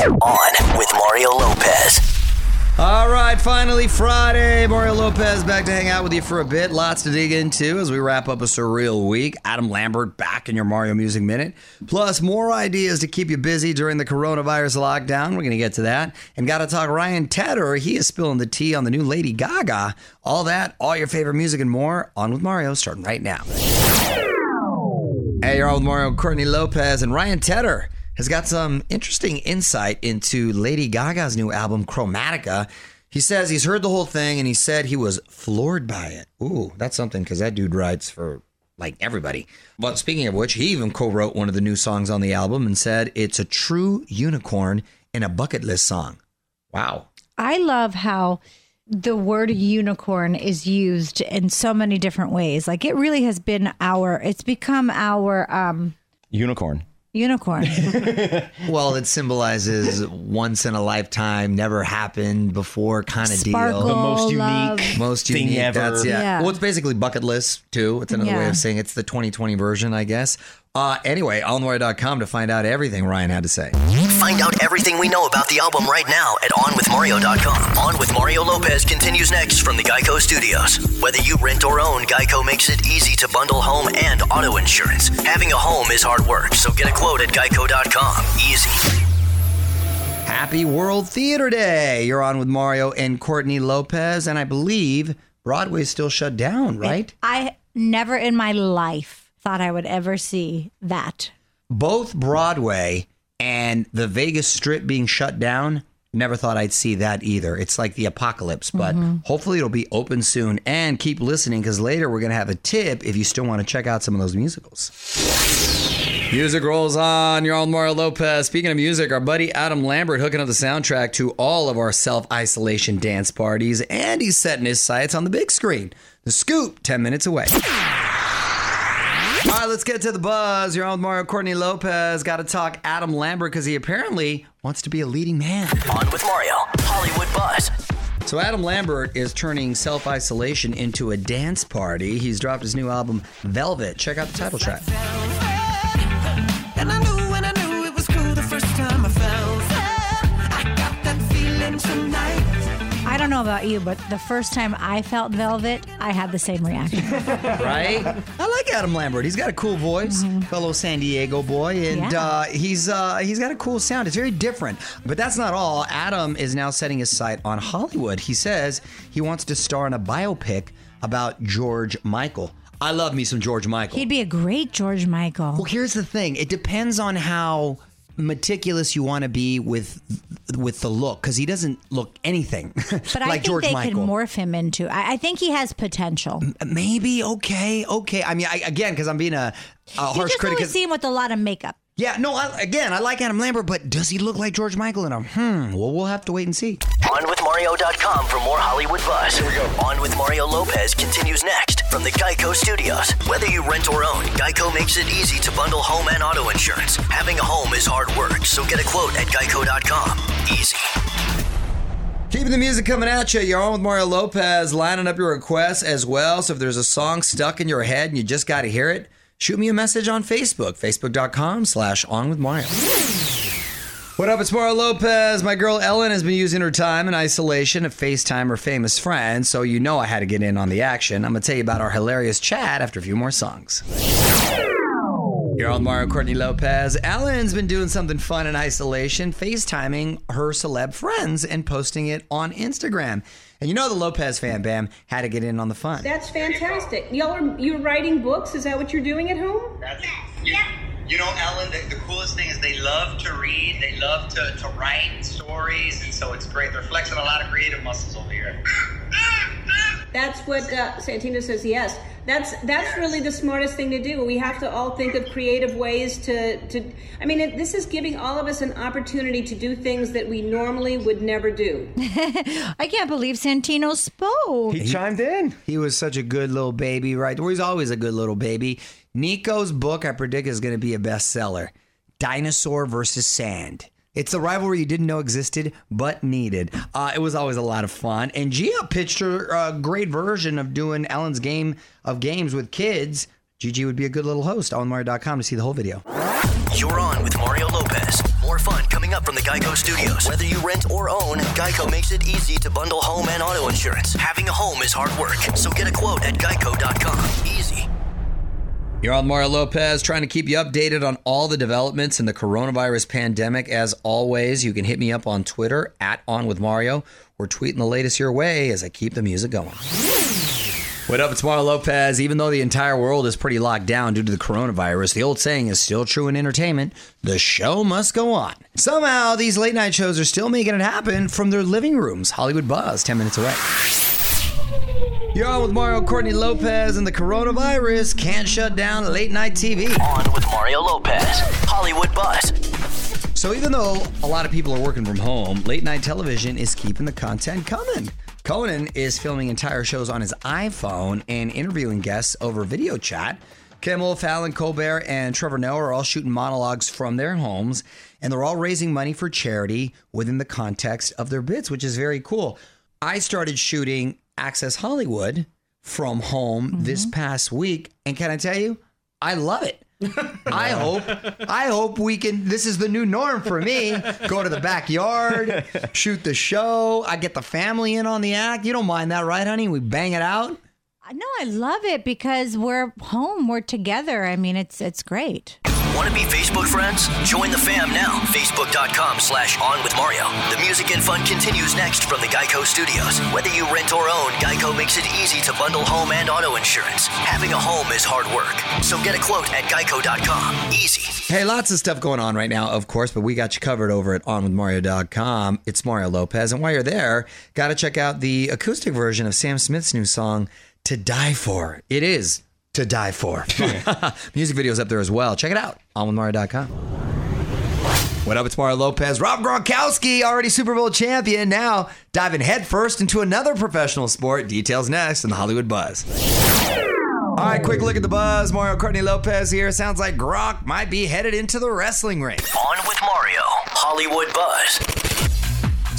On with Mario Lopez. All right, finally Friday. Mario Lopez back to hang out with you for a bit. Lots to dig into as we wrap up a surreal week. Adam Lambert back in your Mario Music Minute. Plus, more ideas to keep you busy during the coronavirus lockdown. We're going to get to that. And got to talk Ryan Tedder. He is spilling the tea on the new Lady Gaga. All that, all your favorite music and more. On with Mario, starting right now. Hey, you're on with Mario, Courtney Lopez, and Ryan Tedder has got some interesting insight into Lady Gaga's new album, Chromatica. He says he's heard the whole thing and he said he was floored by it. Ooh, that's something because that dude writes for like everybody. But speaking of which, he even co wrote one of the new songs on the album and said it's a true unicorn in a bucket list song. Wow. I love how the word unicorn is used in so many different ways. Like it really has been our, it's become our um, Unicorn. Unicorn. Well, it symbolizes once in a lifetime, never happened before kind of Sparkle, deal. The most love. unique Most thing unique. ever. That's yeah. Yeah. Well, it's basically bucket list too. It's another way of saying it's the 2020 version, I guess. Uh, anyway, allnwire.com to find out everything Ryan had to say. Find out everything we know about the album right now at OnWithMario.com. On with Mario Lopez continues next from the Geico Studios. Whether you rent or own, Geico makes it easy to bundle home and auto insurance. Having a home is hard work, so get a quote at Geico.com. Easy. Happy World Theater Day. You're on with Mario and Courtney Lopez, and I believe Broadway's still shut down, right? I never in my life thought I would ever see that. Both Broadway and the Vegas Strip being shut down. Never thought I'd see that either. It's like the apocalypse, but mm-hmm. hopefully it'll be open soon. And keep listening because later we're going to have a tip if you still want to check out some of those musicals. Music rolls on. You're on Mario Lopez. Speaking of music, our buddy Adam Lambert hooking up the soundtrack to all of our self isolation dance parties, and he's setting his sights on the big screen. The scoop, 10 minutes away. All right, let's get to the buzz. You're on with Mario Courtney Lopez. Got to talk Adam Lambert because he apparently wants to be a leading man. On with Mario. Hollywood Buzz. So Adam Lambert is turning self isolation into a dance party. He's dropped his new album, Velvet. Check out the title track. Know about you, but the first time I felt Velvet, I had the same reaction. right? I like Adam Lambert. He's got a cool voice, fellow San Diego boy, and Mm-hmm. Yeah. uh, he's uh, he's got a cool sound. It's very different. But that's not all. Adam is now setting his sight on Hollywood. He says he wants to star in a biopic about George Michael. I love me some George Michael. He'd be a great George Michael. Well, here's the thing. It depends on how meticulous you want to be with with the look because he doesn't look anything But like I think George they Michael. could morph him into. I, I think he has potential. Maybe okay, okay. I mean, I, again, because I'm being a, a You harsh just critic. always 'cause- see him with a lot of makeup. yeah, no. I, again, I like Adam Lambert, but does he look like George Michael? And I'm hmm. Well, we'll have to wait and see. OnWithMario.com for more Hollywood buzz. Here we go. On with Mario Lopez continues next from the Geico Studios. Whether you rent or own, Geico makes it easy to bundle home and auto insurance. Having a home is hard work, so get a quote at Geico.com. Easy. Keeping the music coming at you. You're on with Mario Lopez, lining up your requests as well. So if there's a song stuck in your head and you just got to hear it, shoot me a message on Facebook, facebook.com slash on with Mario. What up, it's Mario Lopez. My girl Ellen has been using her time in isolation to FaceTime her famous friends, so you know I had to get in on the action. I'm going to tell you about our hilarious chat after a few more songs. You're on Mario Courtney Lopez. Ellen's been doing something fun in isolation, FaceTiming her celeb friends and posting it on Instagram. And you know the Lopez Fam Bam had to get in on the fun. That's fantastic. Y'all are you're writing books? Is that what you're doing at home? That's you, you know, Ellen, the, the coolest thing is they love to read, they love to, to write stories, and so it's great. They're flexing a lot of creative muscles over here. That's what uh, Santino says. Yes, that's that's really the smartest thing to do. We have to all think of creative ways to to. I mean, it, this is giving all of us an opportunity to do things that we normally would never do. I can't believe Santino spoke. He chimed in. He was such a good little baby, right? Well, he's always a good little baby. Nico's book, I predict, is going to be a bestseller Dinosaur versus Sand. It's the rivalry you didn't know existed, but needed. Uh, it was always a lot of fun. And Gia pitched her uh, great version of doing Ellen's game of games with kids. Gigi would be a good little host on Mario.com to see the whole video. You're on with Mario Lopez. More fun coming up from the Geico Studios. Whether you rent or own, Geico makes it easy to bundle home and auto insurance. Having a home is hard work, so get a quote at geico.com. Easy. You're on Mario Lopez, trying to keep you updated on all the developments in the coronavirus pandemic. As always, you can hit me up on Twitter at On With Mario or tweeting the latest your way as I keep the music going. What up? It's Mario Lopez. Even though the entire world is pretty locked down due to the coronavirus, the old saying is still true in entertainment the show must go on. Somehow, these late night shows are still making it happen from their living rooms. Hollywood Buzz, 10 minutes away. You're on with Mario Courtney Lopez, and the coronavirus can't shut down late night TV. On with Mario Lopez. Hollywood Buzz. So, even though a lot of people are working from home, late night television is keeping the content coming. Conan is filming entire shows on his iPhone and interviewing guests over video chat. Kimmel, Fallon, Colbert, and Trevor Noah are all shooting monologues from their homes, and they're all raising money for charity within the context of their bits, which is very cool. I started shooting Access Hollywood from home this mm-hmm. past week, and can I tell you, I love it. I hope I hope we can this is the new norm for me. Go to the backyard, shoot the show. I get the family in on the act. You don't mind that, right, honey? We bang it out. No, I love it because we're home, we're together. I mean, it's it's great. Want to be Facebook friends? Join the fam now. Facebook.com slash on with Mario. The music and fun continues next from the Geico Studios. Whether you rent or own, Geico makes it easy to bundle home and auto insurance. Having a home is hard work. So get a quote at geico.com. Easy. Hey, lots of stuff going on right now, of course, but we got you covered over at onwithmario.com. It's Mario Lopez. And while you're there, got to check out the acoustic version of Sam Smith's new song, To Die For. It is to die for. Music videos up there as well. Check it out, onwithmario.com. What up? It's Mario Lopez. Rob Gronkowski, already Super Bowl champion, now diving headfirst into another professional sport. Details next in the Hollywood Buzz. All right, quick look at the buzz. Mario Courtney Lopez here. Sounds like Gronk might be headed into the wrestling ring. On with Mario. Hollywood Buzz.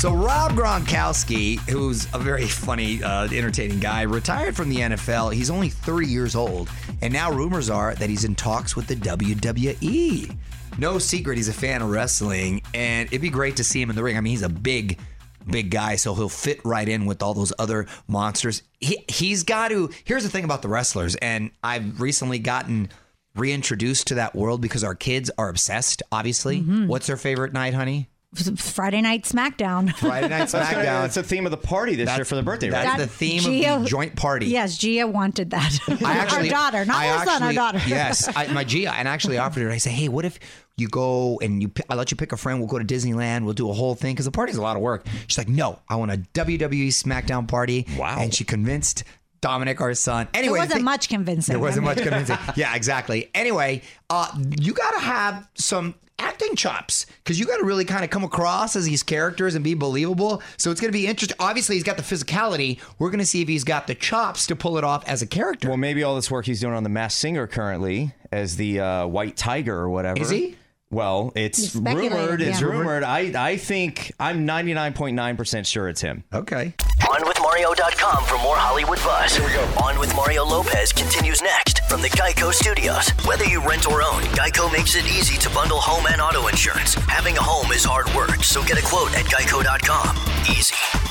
So Rob Gronkowski, who's a very funny, uh, entertaining guy, retired from the NFL. He's only 30 years old, and now rumors are that he's in talks with the WWE. No secret, he's a fan of wrestling, and it'd be great to see him in the ring. I mean, he's a big, big guy, so he'll fit right in with all those other monsters. He, he's got to. Here's the thing about the wrestlers, and I've recently gotten reintroduced to that world because our kids are obsessed. Obviously, what's their favorite night, honey? Friday night SmackDown. Friday Night SmackDown. That's the theme of the party this year for the birthday, right? That's That the theme Gia- of the joint party. Yes, Gia wanted that. I actually, our daughter, not I our son, our daughter. yes, I, my Gia, and I actually offered it. I say, hey, what if you go and you? I let you pick a friend. We'll go to Disneyland. We'll do a whole thing because the party's a lot of work. She's like, no, I want a WWE SmackDown party. Wow. And she convinced Dominic, our son. There Anyway, wasn't thi- much convincing. There wasn't I mean- much convincing. yeah, exactly. Anyway, uh, you got to have some acting chops because you got to really kind of come across as these characters and be believable. So it's going to be interesting. Obviously, he's got the physicality. We're going to see if he's got the chops to pull it off as a character. Well, maybe all this work he's doing on The Masked Singer currently as the uh, White Tiger or whatever. Is he? Well, it's rumored. It's yeah. rumored. I I think I'm 99.9% sure it's him. okay. OnWithMario.com for more Hollywood buzz. Here we go. On with Mario Lopez continues next from the Geico Studios. Whether you rent or own, Geico makes it easy to bundle home and auto insurance. Having a home is hard work, so get a quote at Geico.com. Easy.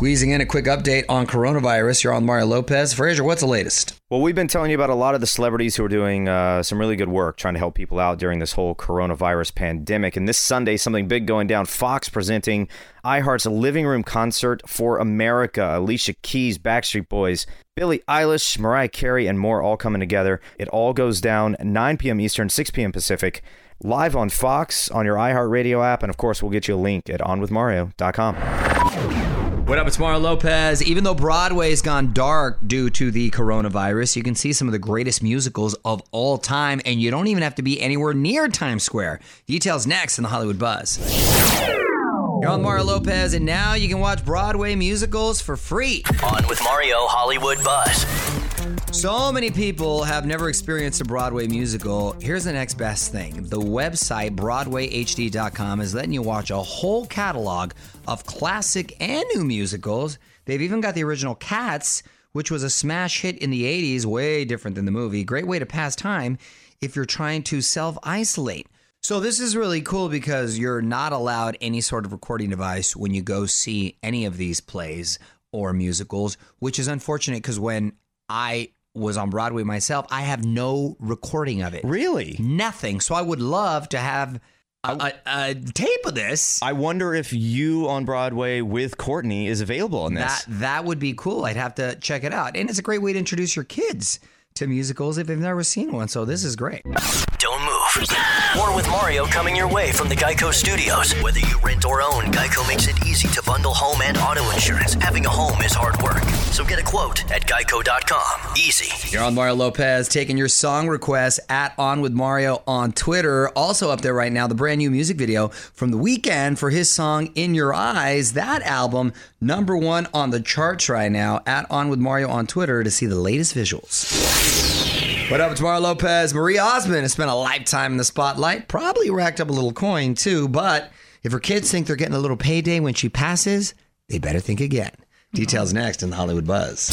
Squeezing in a quick update on coronavirus. You're on Mario Lopez. Fraser, what's the latest? Well, we've been telling you about a lot of the celebrities who are doing uh, some really good work trying to help people out during this whole coronavirus pandemic. And this Sunday, something big going down. Fox presenting iHeart's Living Room Concert for America. Alicia Keys, Backstreet Boys, Billie Eilish, Mariah Carey, and more all coming together. It all goes down 9 p.m. Eastern, 6 p.m. Pacific. Live on Fox, on your iHeartRadio app, and of course, we'll get you a link at onwithmario.com. What up? It's Mario Lopez. Even though Broadway's gone dark due to the coronavirus, you can see some of the greatest musicals of all time, and you don't even have to be anywhere near Times Square. Details next in the Hollywood Buzz. You're on Mario Lopez, and now you can watch Broadway musicals for free. On with Mario Hollywood Buzz. So many people have never experienced a Broadway musical. Here's the next best thing the website, BroadwayHD.com, is letting you watch a whole catalog of classic and new musicals. They've even got the original Cats, which was a smash hit in the 80s, way different than the movie. Great way to pass time if you're trying to self isolate. So this is really cool because you're not allowed any sort of recording device when you go see any of these plays or musicals, which is unfortunate because when I was on Broadway myself, I have no recording of it. Really? Nothing. So I would love to have a, a, a tape of this. I wonder if you on Broadway with Courtney is available on this. That that would be cool. I'd have to check it out. And it's a great way to introduce your kids to musicals if they've never seen one. So this is great. Don't move. More with Mario coming your way from the Geico Studios. Whether you rent or own, Geico makes it easy to bundle home and auto insurance. Having a home is hard work. So get a quote at geico.com. Easy. You're on Mario Lopez taking your song requests at On With Mario on Twitter. Also up there right now, the brand new music video from the Weeknd for his song In Your Eyes. That album, number one on the charts right now, at On With Mario on Twitter to see the latest visuals. What up, it's Mario Lopez. Marie Osmond has spent a lifetime in the spotlight, probably racked up a little coin too, but if her kids think they're getting a little payday when she passes, they better think again. Details next in the Hollywood Buzz.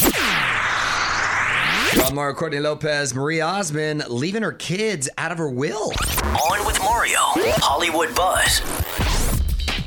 Ron Mario, Courtney Lopez, Marie Osmond leaving her kids out of her will. On with Mario. Hollywood Buzz.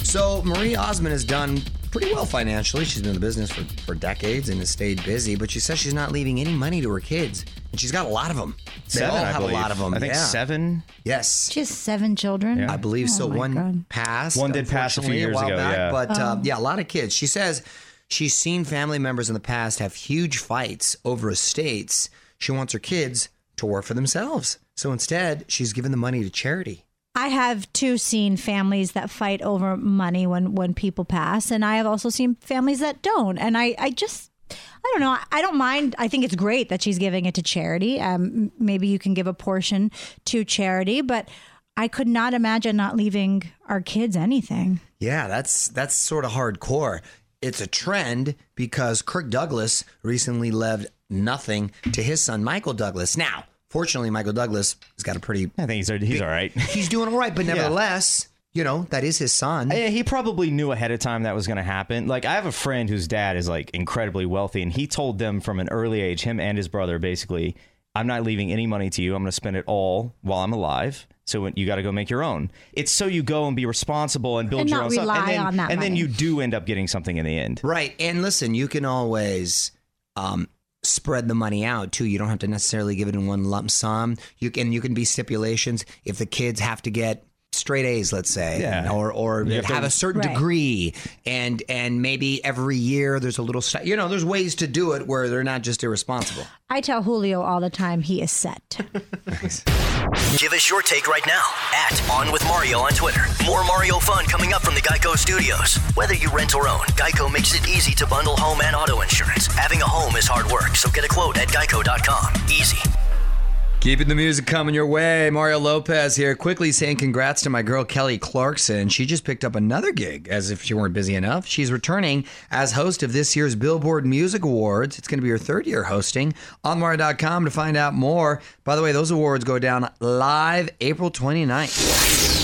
So Marie Osmond has done pretty well financially. She's been in the business for, for decades and has stayed busy, but she says she's not leaving any money to her kids. And she's got a lot of them. They seven, all I have believe. a lot of them. I think yeah. seven. Yes. She has seven children. I believe so. Oh my One God. passed. One did pass a few unfortunately, years while ago, back, yeah. But uh, Oh. yeah, a lot of kids. She says she's seen family members in the past have huge fights over estates. She wants her kids to work for themselves. So instead, she's given the money to charity. I have too seen families that fight over money when when people pass, and I have also seen families that don't. And I I just I don't know. I don't mind. I think it's great that she's giving it to charity. Um, maybe you can give a portion to charity, but I could not imagine not leaving our kids anything. Yeah, that's that's sort of hardcore. It's a trend because Kirk Douglas recently left nothing to his son Michael Douglas. Now, fortunately, Michael Douglas has got a pretty I think he's he's all right. he's doing all right, but nevertheless, you know, that is his son. Yeah, he probably knew ahead of time that was going to happen. Like, I have a friend whose dad is like incredibly wealthy, and he told them from an early age, him and his brother, basically, I'm not leaving any money to you. I'm going to spend it all while I'm alive. So when, you got to go make your own. It's so you go and be responsible and build And your not own stuff, and then on that and then you do end up getting something in the end. Right. And listen, you can always um, spread the money out too. You don't have to necessarily give it in one lump sum. You can you can be stipulations if the kids have to get straight A's, let's say, Yeah. or or You have, have to- a certain Right. degree, and and maybe every year there's a little, st- you know, there's ways to do it where they're not just irresponsible. I tell Julio all the time he is set. Give us your take right now at On With Mario on Twitter. More Mario fun coming up from the Geico Studios. Whether you rent or own, Geico makes it easy to bundle home and auto insurance. Having a home is hard work, so get a quote at geico.com. Easy. Keeping the music coming your way. Mario Lopez here, quickly saying congrats to my girl Kelly Clarkson. She just picked up another gig, as if she weren't busy enough. She's returning as host of this year's Billboard Music Awards. It's going to be her third year hosting. On Mario.com to find out more. By the way, those awards go down live April 29th.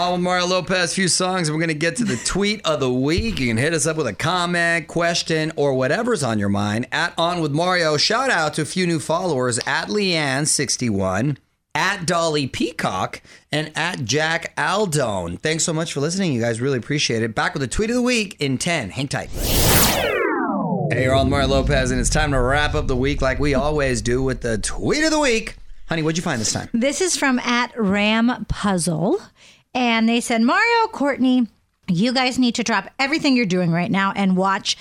On with Mario Lopez, a few songs, and we're going to get to the tweet of the week. You can hit us up with a comment, question, or whatever's on your mind at On With Mario. Shout out to a few new followers at Leanne61, at Dolly Peacock, and at Jack Aldone. Thanks so much for listening. You guys really appreciate it. Back with the tweet of the week in 10. Hang tight. Hey, you're on Mario Lopez, and it's time to wrap up the week like we always do with the tweet of the week. Honey, what'd you find this time? This is from at Ram Puzzle. And they said, Mario, Courtney, you guys need to drop everything you're doing right now and watch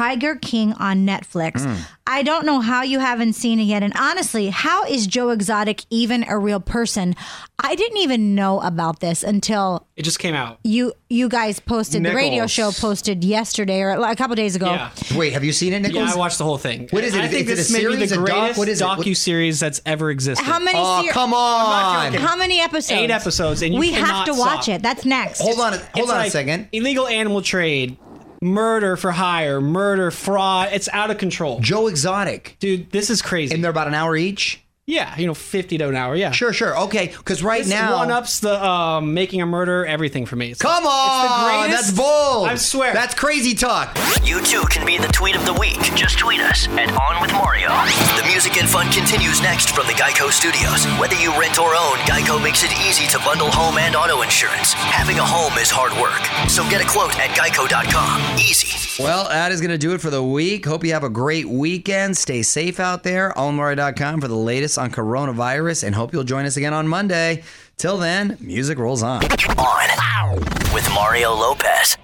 Tiger King on Netflix. Hmm. I don't know how you haven't seen it yet. And honestly, how is Joe Exotic even a real person? I didn't even know about this until It just came out. you you guys posted the radio show posted yesterday or a couple days ago. Yeah. Wait, have you seen it, Nichols? Yeah, I watched the whole thing. What is it? I think Is it this may be the a doc? greatest What is it? What- docu series that's ever existed. How many Oh, ser- come on. How many episodes? Eight episodes, and you we have to watch stop. it. That's next. Hold on, a- hold It's on a second. Illegal animal trade, murder for hire, murder, fraud. It's out of control. Joe Exotic. Dude, this is crazy. And they're about an hour each. Yeah, you know, fifty to an hour. Yeah. Sure, sure. Okay, because right This now. one ups the um, Making a Murderer everything for me. It's- Come it's the on, greatest. that's bold. I swear. That's crazy talk. You too can be the tweet of the week. Just tweet us at On With Mario. The music and fun continues next from the Geico Studios. Whether you rent or own, Geico makes it easy to bundle home and auto insurance. Having a home is hard work, so get a quote at geico.com. Easy. Well, that is going to do it for the week. Hope you have a great weekend. Stay safe out there. OnMario.com for the latest on coronavirus, and hope you'll join us again on Monday. Till then, music rolls on. On with Mario Lopez.